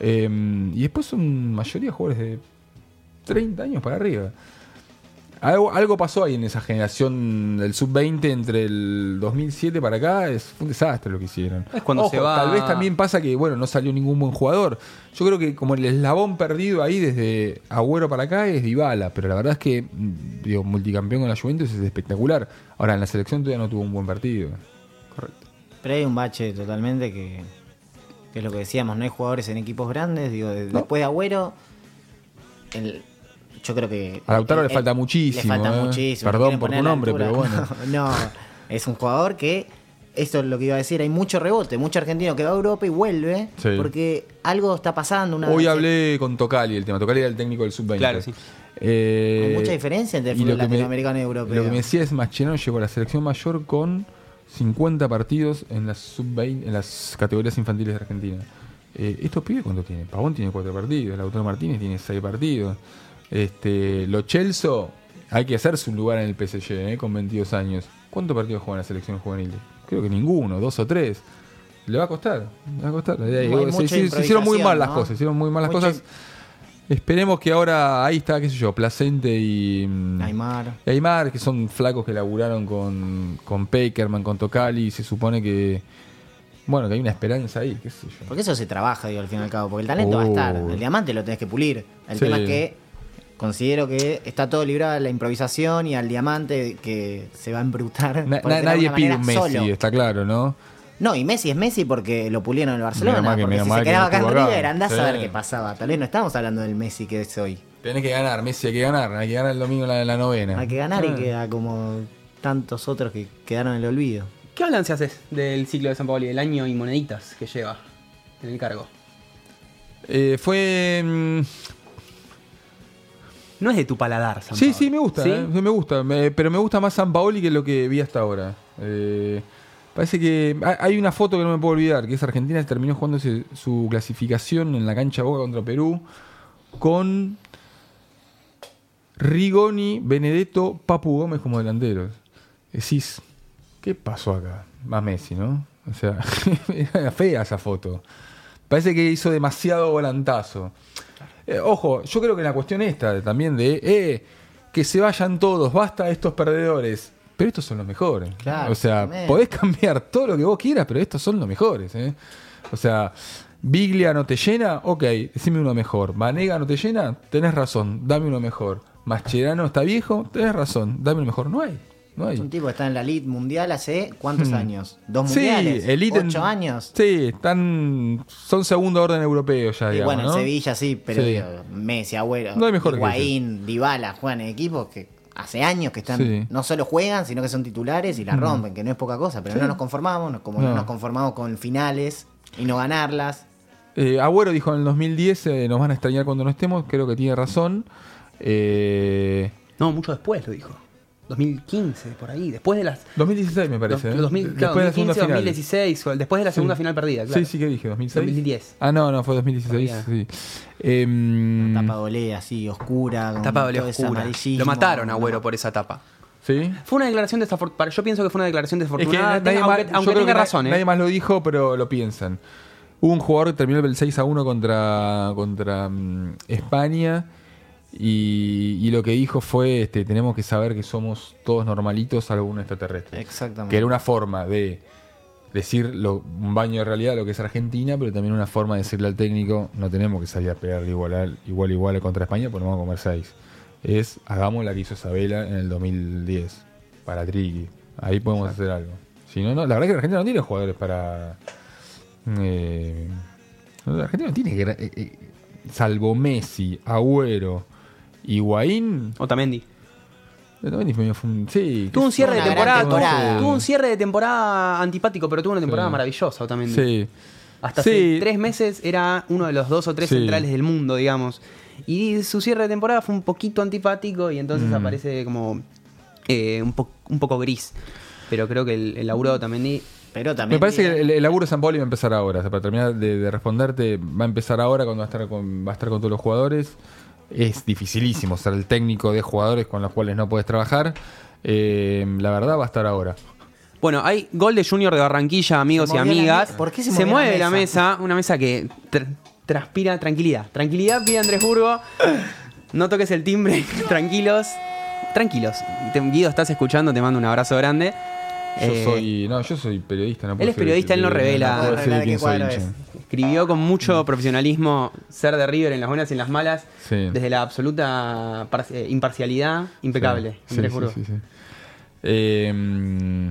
eh, y después son mayoría jugadores de 30 años para arriba. Algo, algo pasó ahí en esa generación del sub-20 entre el 2007 para acá. Es fue un desastre lo que hicieron. Es cuando Ojo, se va- Tal vez también pasa que, bueno, no salió ningún buen jugador. Yo creo que como el eslabón perdido ahí desde Agüero para acá es Dybala. Pero la verdad es que, mm, digo, multicampeón con la Juventus es espectacular. Ahora, en la selección todavía no tuvo un buen partido. Correcto. Pero hay un bache totalmente que, que es lo que decíamos, no hay jugadores en equipos grandes. Digo, de- No. después de Agüero, el, yo creo que. A Lautaro le falta muchísimo, Le falta eh. muchísimo. Perdón por tu nombre, pero No, no, es un jugador que. Esto es lo que iba a decir, hay mucho rebote, mucho argentino que va a Europa y vuelve Sí. porque algo está pasando. Una, Hoy hablé con Tocali el tema. Tocali era el técnico del sub-20. Claro, sí. Eh, Hay mucha diferencia entre el fútbol que me- latinoamericano y europeo. Lo que me decía es Mascherano llegó a la selección mayor con 50 partidos en las sub-20, en las categorías infantiles de Argentina. Eh, ¿Estos pibes cuánto tienen? Pavón tiene 4 partidos, Lautaro Martínez tiene 6 partidos. Este, Lo Chelso, hay que hacerse un lugar en el PSG eh, con 22 años. ¿Cuántos partidos juega en la selección juvenil? Creo que ninguno, dos o tres. Le va a costar, le va a costar. Se- mucha se, se hicieron muy mal las cosas, se hicieron muy mal las Mucha cosas. Esperemos que ahora ahí está, qué sé yo, Placente y mm, Aymar. y Aymar, que son flacos que laburaron con, con Peckerman, con Tocali, y se supone que bueno, que hay una esperanza ahí, qué sé yo. Porque eso se trabaja, digo, al fin y al cabo. Porque el talento va a estar. El diamante lo tenés que pulir. El Sí. tema es que considero que está todo librado a la improvisación y al diamante que se va a embrutar. Na- na- nadie pide un Messi, solo. está claro, ¿no? No, y Messi es Messi porque lo pulieron en el Barcelona. Que- porque menos si se que quedaba acá en. River, andás Sí. a ver qué pasaba. Tal vez no estamos hablando del Messi que es hoy. Tenés que ganar, Messi, hay que ganar, hay que ganar el domingo la, en la novena. Hay que ganar Ah. y queda como tantos otros que quedaron en el olvido. ¿Qué balance haces del ciclo de San Paolo y del año y moneditas que lleva en el cargo? Eh, fue. No es de tu paladar, San Sí, Paolo. sí, me gusta, ¿Sí? eh, me gusta. me- pero me gusta más San Paoli que lo que vi hasta ahora. Eh, parece que ha- hay una foto que no me puedo olvidar, que es Argentina terminó jugándose su clasificación en la cancha Boca contra Perú con Rigoni, Benedetto, Papu Gómez como delanteros. Decís, ¿qué pasó acá? Más Messi, ¿no? O sea, era fea esa foto. Parece que hizo demasiado volantazo. Eh, ojo, yo creo que la cuestión esta también de eh, que se vayan todos, basta estos perdedores. Pero estos son los mejores. Claro, o sea, también. podés cambiar todo lo que vos quieras, pero estos son los mejores. ¿eh? O sea, Biglia no te llena, ok, decime uno mejor. Vanega no te llena, tenés razón, dame uno mejor. Mascherano está viejo, tenés razón, dame uno mejor. No hay, Es un tipo que está en la elite mundial hace ¿cuántos Hmm. años? ¿Dos Sí, mundiales? elite en- ¿Ocho años? Sí, están, son segundo orden europeo ya, Y digamos, bueno, ¿no? en Sevilla sí, pero Sí. digo, Messi, Agüero, No hay mejor que Higuaín, Dybala juegan en equipos que hace años que están, Sí. no solo juegan, sino que son titulares y la rompen, que no es poca cosa, pero no nos conformamos, como no. No. nos conformamos con finales y no ganarlas. Eh, Agüero dijo en el 2010, eh, nos van a extrañar cuando no estemos, creo que tiene razón. Eh, No, mucho después lo dijo. 2015, por ahí. Después de las. 2016 me parece. dos- ¿eh? 2000, claro, Después de la segunda 2015, final. 2016, o después de la segunda Sí. final perdida, claro. Sí, sí, que dije, 2006. 2010. Ah, no, no, fue 2016. Todavía. Sí. Em, Tapa golea así, oscura. Tapa ese oscura. Lo mataron a Agüero por esa tapa. ¿Sí? Fue una declaración desafortunada. Yo pienso que fue una declaración Es que desafortunada. nadie tenga- más, aunque aunque tenga razón, ¿eh? nadie más lo dijo, pero lo piensan. Hubo un jugador que terminó el 6 a 1 contra, contra mm, España y, y lo que dijo fue, este, tenemos que saber que somos todos normalitos salvo un extraterrestre. Exactamente. Que era una forma de decir lo- un baño de realidad lo que es Argentina, pero también una forma de decirle al técnico, no tenemos que salir a pegar igual al- igual igual contra España, porque nos vamos a comer 6. Es, hagamos la que hizo Isabela en el 2010, para Triqui. Ahí podemos hacer algo. Si no, no, la verdad que la Argentina no tiene jugadores para... eh, no, Argentina no tiene... eh, eh, salvo Messi, Agüero, Higuaín... Otamendi. Otamendi fue- fue un- sí, Tuvo un cierre de temporada. temporada. Tuvo un cierre de temporada antipático, pero tuvo una temporada Sí. maravillosa Otamendi. Sí. Hasta Sí. hace tres meses era uno de los dos o tres Sí. centrales del mundo, digamos. Y su cierre de temporada fue un poquito antipático y entonces Mm. aparece como eh, un, po- un poco gris. Pero creo que el, el laburo de Otamendi Pero también. Me parece que el, el laburo de San Paoli va a empezar ahora. O sea, para terminar de, de responderte, va a empezar ahora cuando va a estar con, va a estar con todos los jugadores. Es dificilísimo ser el técnico de jugadores con los cuales no puedes trabajar. Eh, la verdad va a estar ahora. Bueno, hay gol de Junior de Barranquilla, amigos y amigas. ¿por qué se movió la mueve la mesa? mesa, una mesa que tr- transpira tranquilidad. Tranquilidad pide Andrés Burgo. No toques el timbre, tranquilos. Tranquilos. Te- Guido, estás escuchando, te mando un abrazo grande. Yo Eh, soy. No, yo soy periodista. No puedo él es periodista, él no revela. puedo decir de ¿De quién qué soy cuadro hincha. Escribió con mucho profesionalismo ser de River en las buenas y en las malas, Sí. desde la absoluta eh, imparcialidad impecable. Sí, Andrés sí, Burgo. sí, sí. Eh, mm,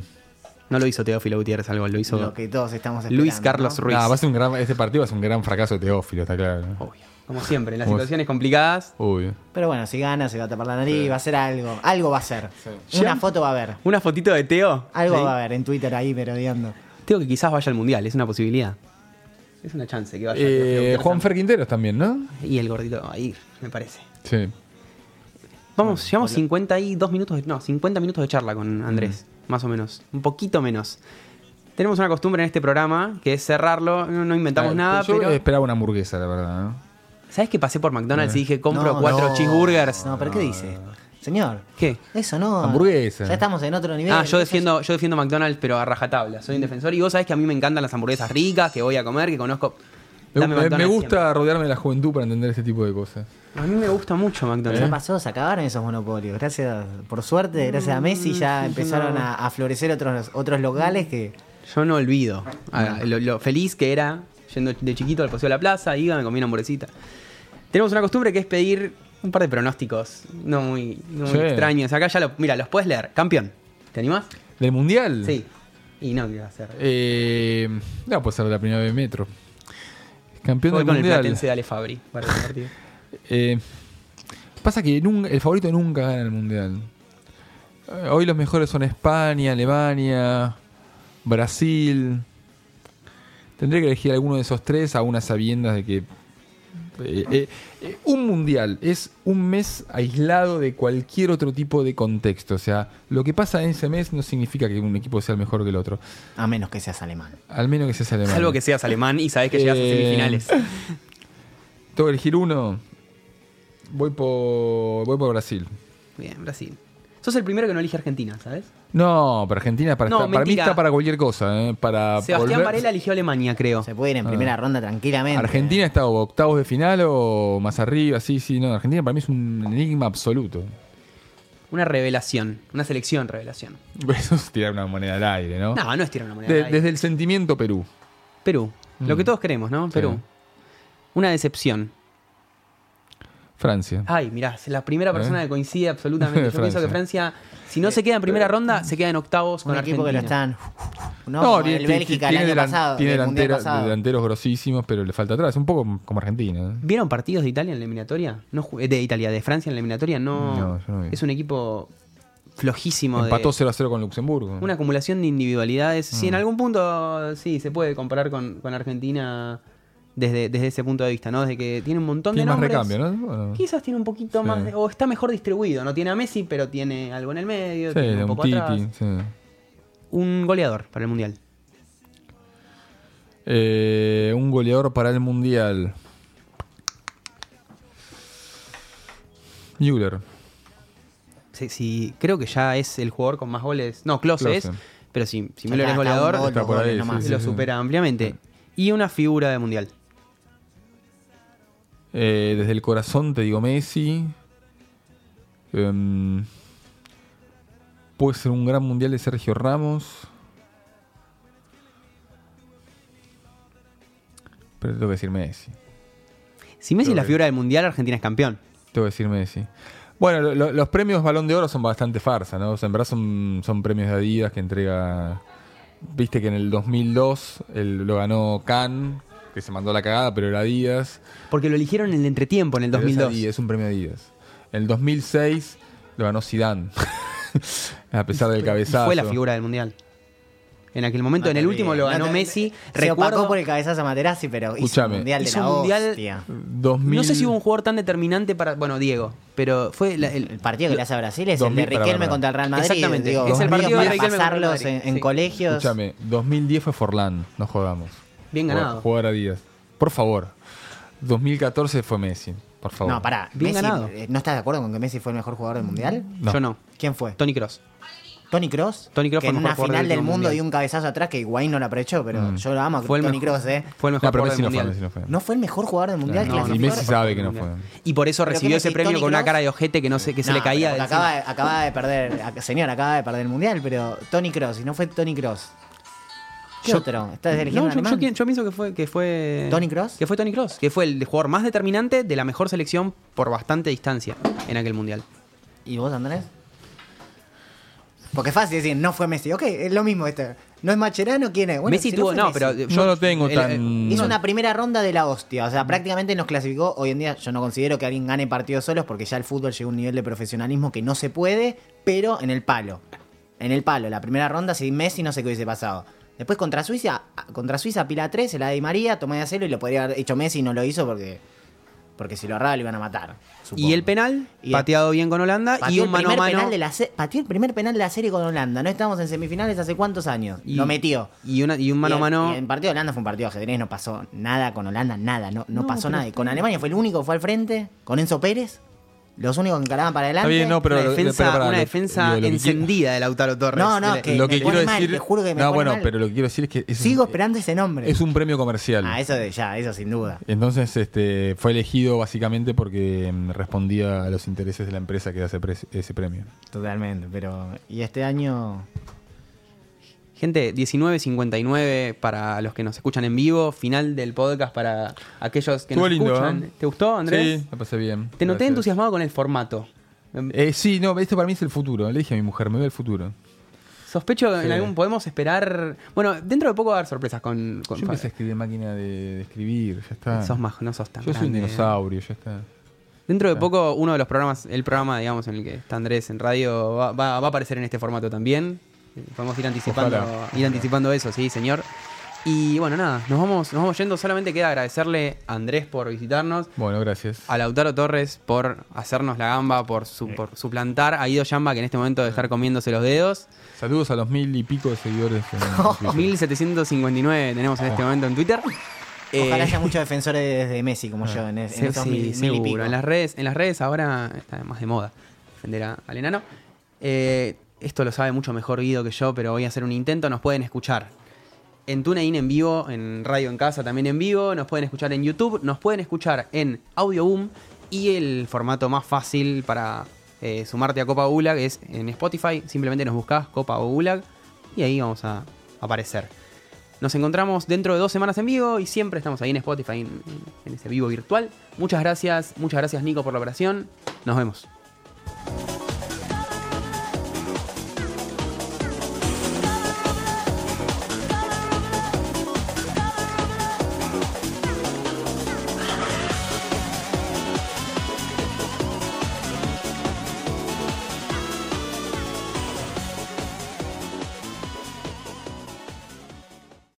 No lo hizo Teófilo Gutiérrez algo, lo hizo Lo que todos estamos esperando. Luis Carlos ¿no? Ruiz. nah, va a ser un gran, este partido va a ser un gran fracaso de Teófilo, está claro. ¿no? Obvio. Como siempre, en las Como- situaciones complicadas, Obvio. Pero bueno, si gana, se va a tapar la nariz, va a hacer algo. Algo va a hacer. Ya. Una foto va a haber. una fotito de Teo. Algo ¿sí? va a haber en Twitter ahí merodeando. Teo que quizás vaya al mundial, es una posibilidad. Es una chance que vaya. Eh, Teófilo Juan. Fer Quinteros también, ¿no? Y el gordito va a ir, me parece. Sí. Vamos, llevamos 52 minutos, de- no, 50 minutos de charla con Andrés, Mm. más o menos, un poquito menos. Tenemos una costumbre en este programa que es cerrarlo, no, no inventamos nada, yo pero esperaba una hamburguesa, la verdad. ¿no? ¿Sabes que pasé por McDonald's y dije compro No, cuatro no. cheeseburgers? No, pero ¿qué dice? Señor, ¿Qué? eso no. Hamburguesa. Ya estamos en otro nivel. Ah, yo defiendo, yo defiendo McDonald's, pero a rajatabla. Soy un defensor y vos sabés que a mí me encantan las hamburguesas ricas, que voy a comer, que conozco. Me, Dame me- me McDonald's gusta rodearme de la juventud para entender este tipo de cosas. siempre. A mí me gusta mucho Ya McDonald's. pasó, se acabaron esos monopolios. Gracias, por suerte, gracias a Messi ya empezaron a, a florecer otros, otros locales que. Yo no olvido a- lo, lo feliz que era yendo de chiquito al Paseo de la Plaza, iba, me comía una hamburguesita. Tenemos una costumbre que es pedir un par de pronósticos no muy, no muy Sí. extraños. Acá ya lo, mira, los puedes leer. Campeón. ¿Te animás? ¿Del mundial? Sí. Y no, ¿qué va a hacer? Eh, no, puede ser la primera vez Metro. Campeón Voy del con el mundial. Platense de Ale Fabri para el partido. Eh, pasa que el favorito nunca gana el mundial. Eh, hoy los mejores son España, Alemania, Brasil. Tendré que elegir alguno de esos tres a unas sabiendas de que eh, eh, eh, un mundial es un mes aislado de cualquier otro tipo de contexto. O sea, lo que pasa en ese mes no significa que un equipo sea mejor que el otro. A menos que seas alemán. Al menos que seas alemán. Salvo que seas alemán y sabés que llegas a semifinales. Tengo que elegir uno. Voy por, voy por Brasil. Bien, Brasil. Sos el primero que no elige Argentina, ¿sabes? No, para Argentina, para, No, estar- para mí mentira. está para cualquier cosa. ¿eh? Para Sebastián volver- Varela eligió Alemania, creo. Se puede ir en Ah. primera ronda tranquilamente. Argentina está o octavos de final o más arriba, sí, sí, no. Argentina para mí es un enigma absoluto. Una revelación. Una selección revelación. Eso es tirar una moneda al aire, ¿no? No, no es tirar una moneda. De- al aire. desde el sentimiento Perú. Perú. Lo que todos queremos, ¿no? Perú. Una decepción. Francia. Ay, mirá, es la primera persona ¿Eh? que coincide absolutamente. Yo pienso que Francia, si no se queda en primera ronda, se queda en octavos Un con equipo que lo Argentina. están. No, como el Bélgica el año delan- pasado. tiene pasado. delanteros grosísimos, pero le falta atrás. Un poco como Argentina. ¿eh? ¿Vieron partidos de Italia en la eliminatoria? No, de Italia, de Francia en la eliminatoria. No, No, yo no vi. es un equipo flojísimo. Empató de 0 a 0 con Luxemburgo. Una acumulación de individualidades. Sí, Mm. en algún punto sí se puede comparar con, con Argentina desde, desde ese punto de vista, ¿no? Desde que tiene un montón Tiene de más nombres. recambio, ¿no? Bueno. Quizás tiene un poquito Sí. más, de- o está mejor distribuido. No tiene a Messi, pero tiene algo en el medio, Sí, tiene un un poco Titi. atrás. sí. Un goleador para el mundial. Eh, un goleador para el mundial. Müller. Sí, sí, creo que ya es el jugador con más goles. No, Klose, Klose. es. Pero si, si Müller es goleador, gol, ahí, sí, lo supera ampliamente. Y una figura de mundial. Eh, desde el corazón te digo Messi. Em, puede ser un gran mundial de Sergio Ramos. Pero tengo que decir Messi. Si Messi es la figura del mundial, Argentina es campeón. Tengo que decir Messi. Bueno, lo- lo- los premios Balón de Oro son bastante farsa, ¿no? O sea, en verdad son, son premios de Adidas que entrega. Viste que en el 2002 él lo ganó Khan, que se mandó la cagada, pero era Adidas. Porque lo eligieron en el entretiempo, en el Pero es 2002. Adidas, es un premio Adidas. En el 2006 lo ganó Zidane. A pesar del Y cabezazo. fue la figura del mundial. En aquel momento, en el último lo ganó No te- Messi. Se Recuerdo, opacó por el cabezazo a Materazzi, pero hizo un Escuchame. mundial de Hizo la un mundial- hostia. 2000... No sé si hubo un jugador tan determinante para. Bueno, Diego. Pero fue la- el, El partido que le hace a Brasil es 2000 el de Riquelme para. contra el Real Madrid. Exactamente, digo, es el partido para de Riquelme contra el pasarlos Madrid, en, en sí. colegios. Escúchame, 2010 fue Forlán, no jugamos. Bien ganado. Jugar a Díaz. Por favor. 2014 fue Messi, por favor. No, pará. Bien Messi, ganado. eh, ¿No estás de acuerdo con que Messi fue el mejor jugador del mundial? No. Yo no. ¿Quién fue? Tony Cross. Tony Cross. Toni Kroos que fue el en mejor una jugador final del del mundo dio un cabezazo atrás que Higuaín no lo aprovechó, pero Mm. yo lo amo Fue el Tony Kroos, ¿eh? Fue el mejor No, jugador del no fue, mundial. Messi no fue. ¿No fue el mejor jugador del mundial? Y Messi sabe que no fue. Y por eso recibió ese premio con una cara de ojete que no se, que se le caía. acaba, de- acaba de perder, señor, acaba de perder el mundial, pero Tony Cross, y no fue Tony Cross. ¿Qué Yo- otro? ¿Estás No, eligiendo yo, yo, yo pienso que fue, que fue. ¿Toni Kroos? Que fue Tony Cross, que fue el jugador más determinante de la mejor selección por bastante distancia en aquel mundial. ¿Y vos, Andrés? Porque es fácil decir, no fue Messi. Ok, es lo mismo este. ¿No es Macherano? ¿Quién es? Bueno, Messi si tuvo. No, Messi. pero. yo- No lo tengo el- tan- Hizo No. una primera ronda de la hostia. O sea, prácticamente nos clasificó. Hoy en día yo no considero que alguien gane partidos solos porque ya el fútbol llegó a un nivel de profesionalismo que no se puede, pero en el palo. En el palo. La primera ronda sin Messi no sé qué hubiese pasado. Después contra Suiza, contra Suiza pila 3, se la de Di María, tomé de hacerlo y lo podría haber hecho Messi y no lo hizo porque porque si lo agarraba lo iban a matar. supongo. Y el penal, Y- pateado bien con Holanda, y un mano a mano. penal de la se- pateó el primer penal de la serie con Holanda. No estamos en semifinales hace cuántos años. y- lo metió. Y, una, y un mano y a mano. y el partido de Holanda fue un partido de ajedrez, no pasó nada con Holanda, nada, no, no, No, pasó nada. Y con Alemania fue el único que fue al frente, con Enzo Pérez, los únicos que encaraban para adelante. Está bien, no, pero. una defensa, pero pará, una lo- defensa lo que quiero- encendida de Lautaro Torres. No, no, que- Lo que me quiero pone mal, decir. te juro que me no, pone bueno, mal. pero lo que quiero decir es que. Es Sigo un, esperando ese nombre. Es un premio comercial. Ah, eso de ya, eso sin duda. Entonces este, fue elegido básicamente porque mm, respondía a los intereses de la empresa que da ese, pre- ese premio. Totalmente, pero. Y este año. Gente, 19.59 para los que nos escuchan en vivo, final del podcast para aquellos que Estuvo nos lindo, escuchan. ¿eh? ¿Te gustó, Andrés? Sí, me pasé bien. Te noté Gracias. entusiasmado con el formato. Eh, sí, no, esto para mí es el futuro. Le dije a mi mujer, me veo el futuro. Sospecho que en Sí. algún podemos esperar. Bueno, dentro de poco va a haber sorpresas con. con Yo empecé a escribir máquina de, de escribir, ya está. Sos más, no sos tan Yo soy un grande. dinosaurio, ya está. Dentro de poco, uno de los programas, el programa, digamos, en el que está Andrés en radio, va, va- va a aparecer en este formato también. Eh, Podemos ir anticipando, Ojalá. ir anticipando eso, sí, señor. Y bueno, nada, nos vamos, nos vamos yendo. Solamente queda agradecerle a Andrés por visitarnos, Bueno, gracias. a Lautaro Torres por hacernos la gamba, por, su- por suplantar a Ido Yamba, que en este momento debe estar comiéndose los dedos. Saludos a los mil y pico de seguidores. en Twitter. 1759 tenemos en este momento en Twitter. Ojalá Eh, haya muchos defensores de Messi como yo en, en Sí, esos sí, mil, mil y seguro. pico. En las redes, en las redes ahora está más de moda defender a- al enano. Eh, esto lo sabe mucho mejor Guido que yo, pero voy a hacer un intento. Nos pueden escuchar en TuneIn en vivo, en Radio en Casa también en vivo. Nos pueden escuchar en YouTube, nos pueden escuchar en Audioboom y el formato más fácil para eh, sumarte a Copa Gulag es en Spotify. Simplemente nos buscas Copa Gulag y ahí vamos a aparecer. Nos encontramos dentro de dos semanas en vivo y siempre estamos ahí en Spotify, en ese vivo virtual. Muchas gracias, muchas gracias Nico por la operación. Nos vemos.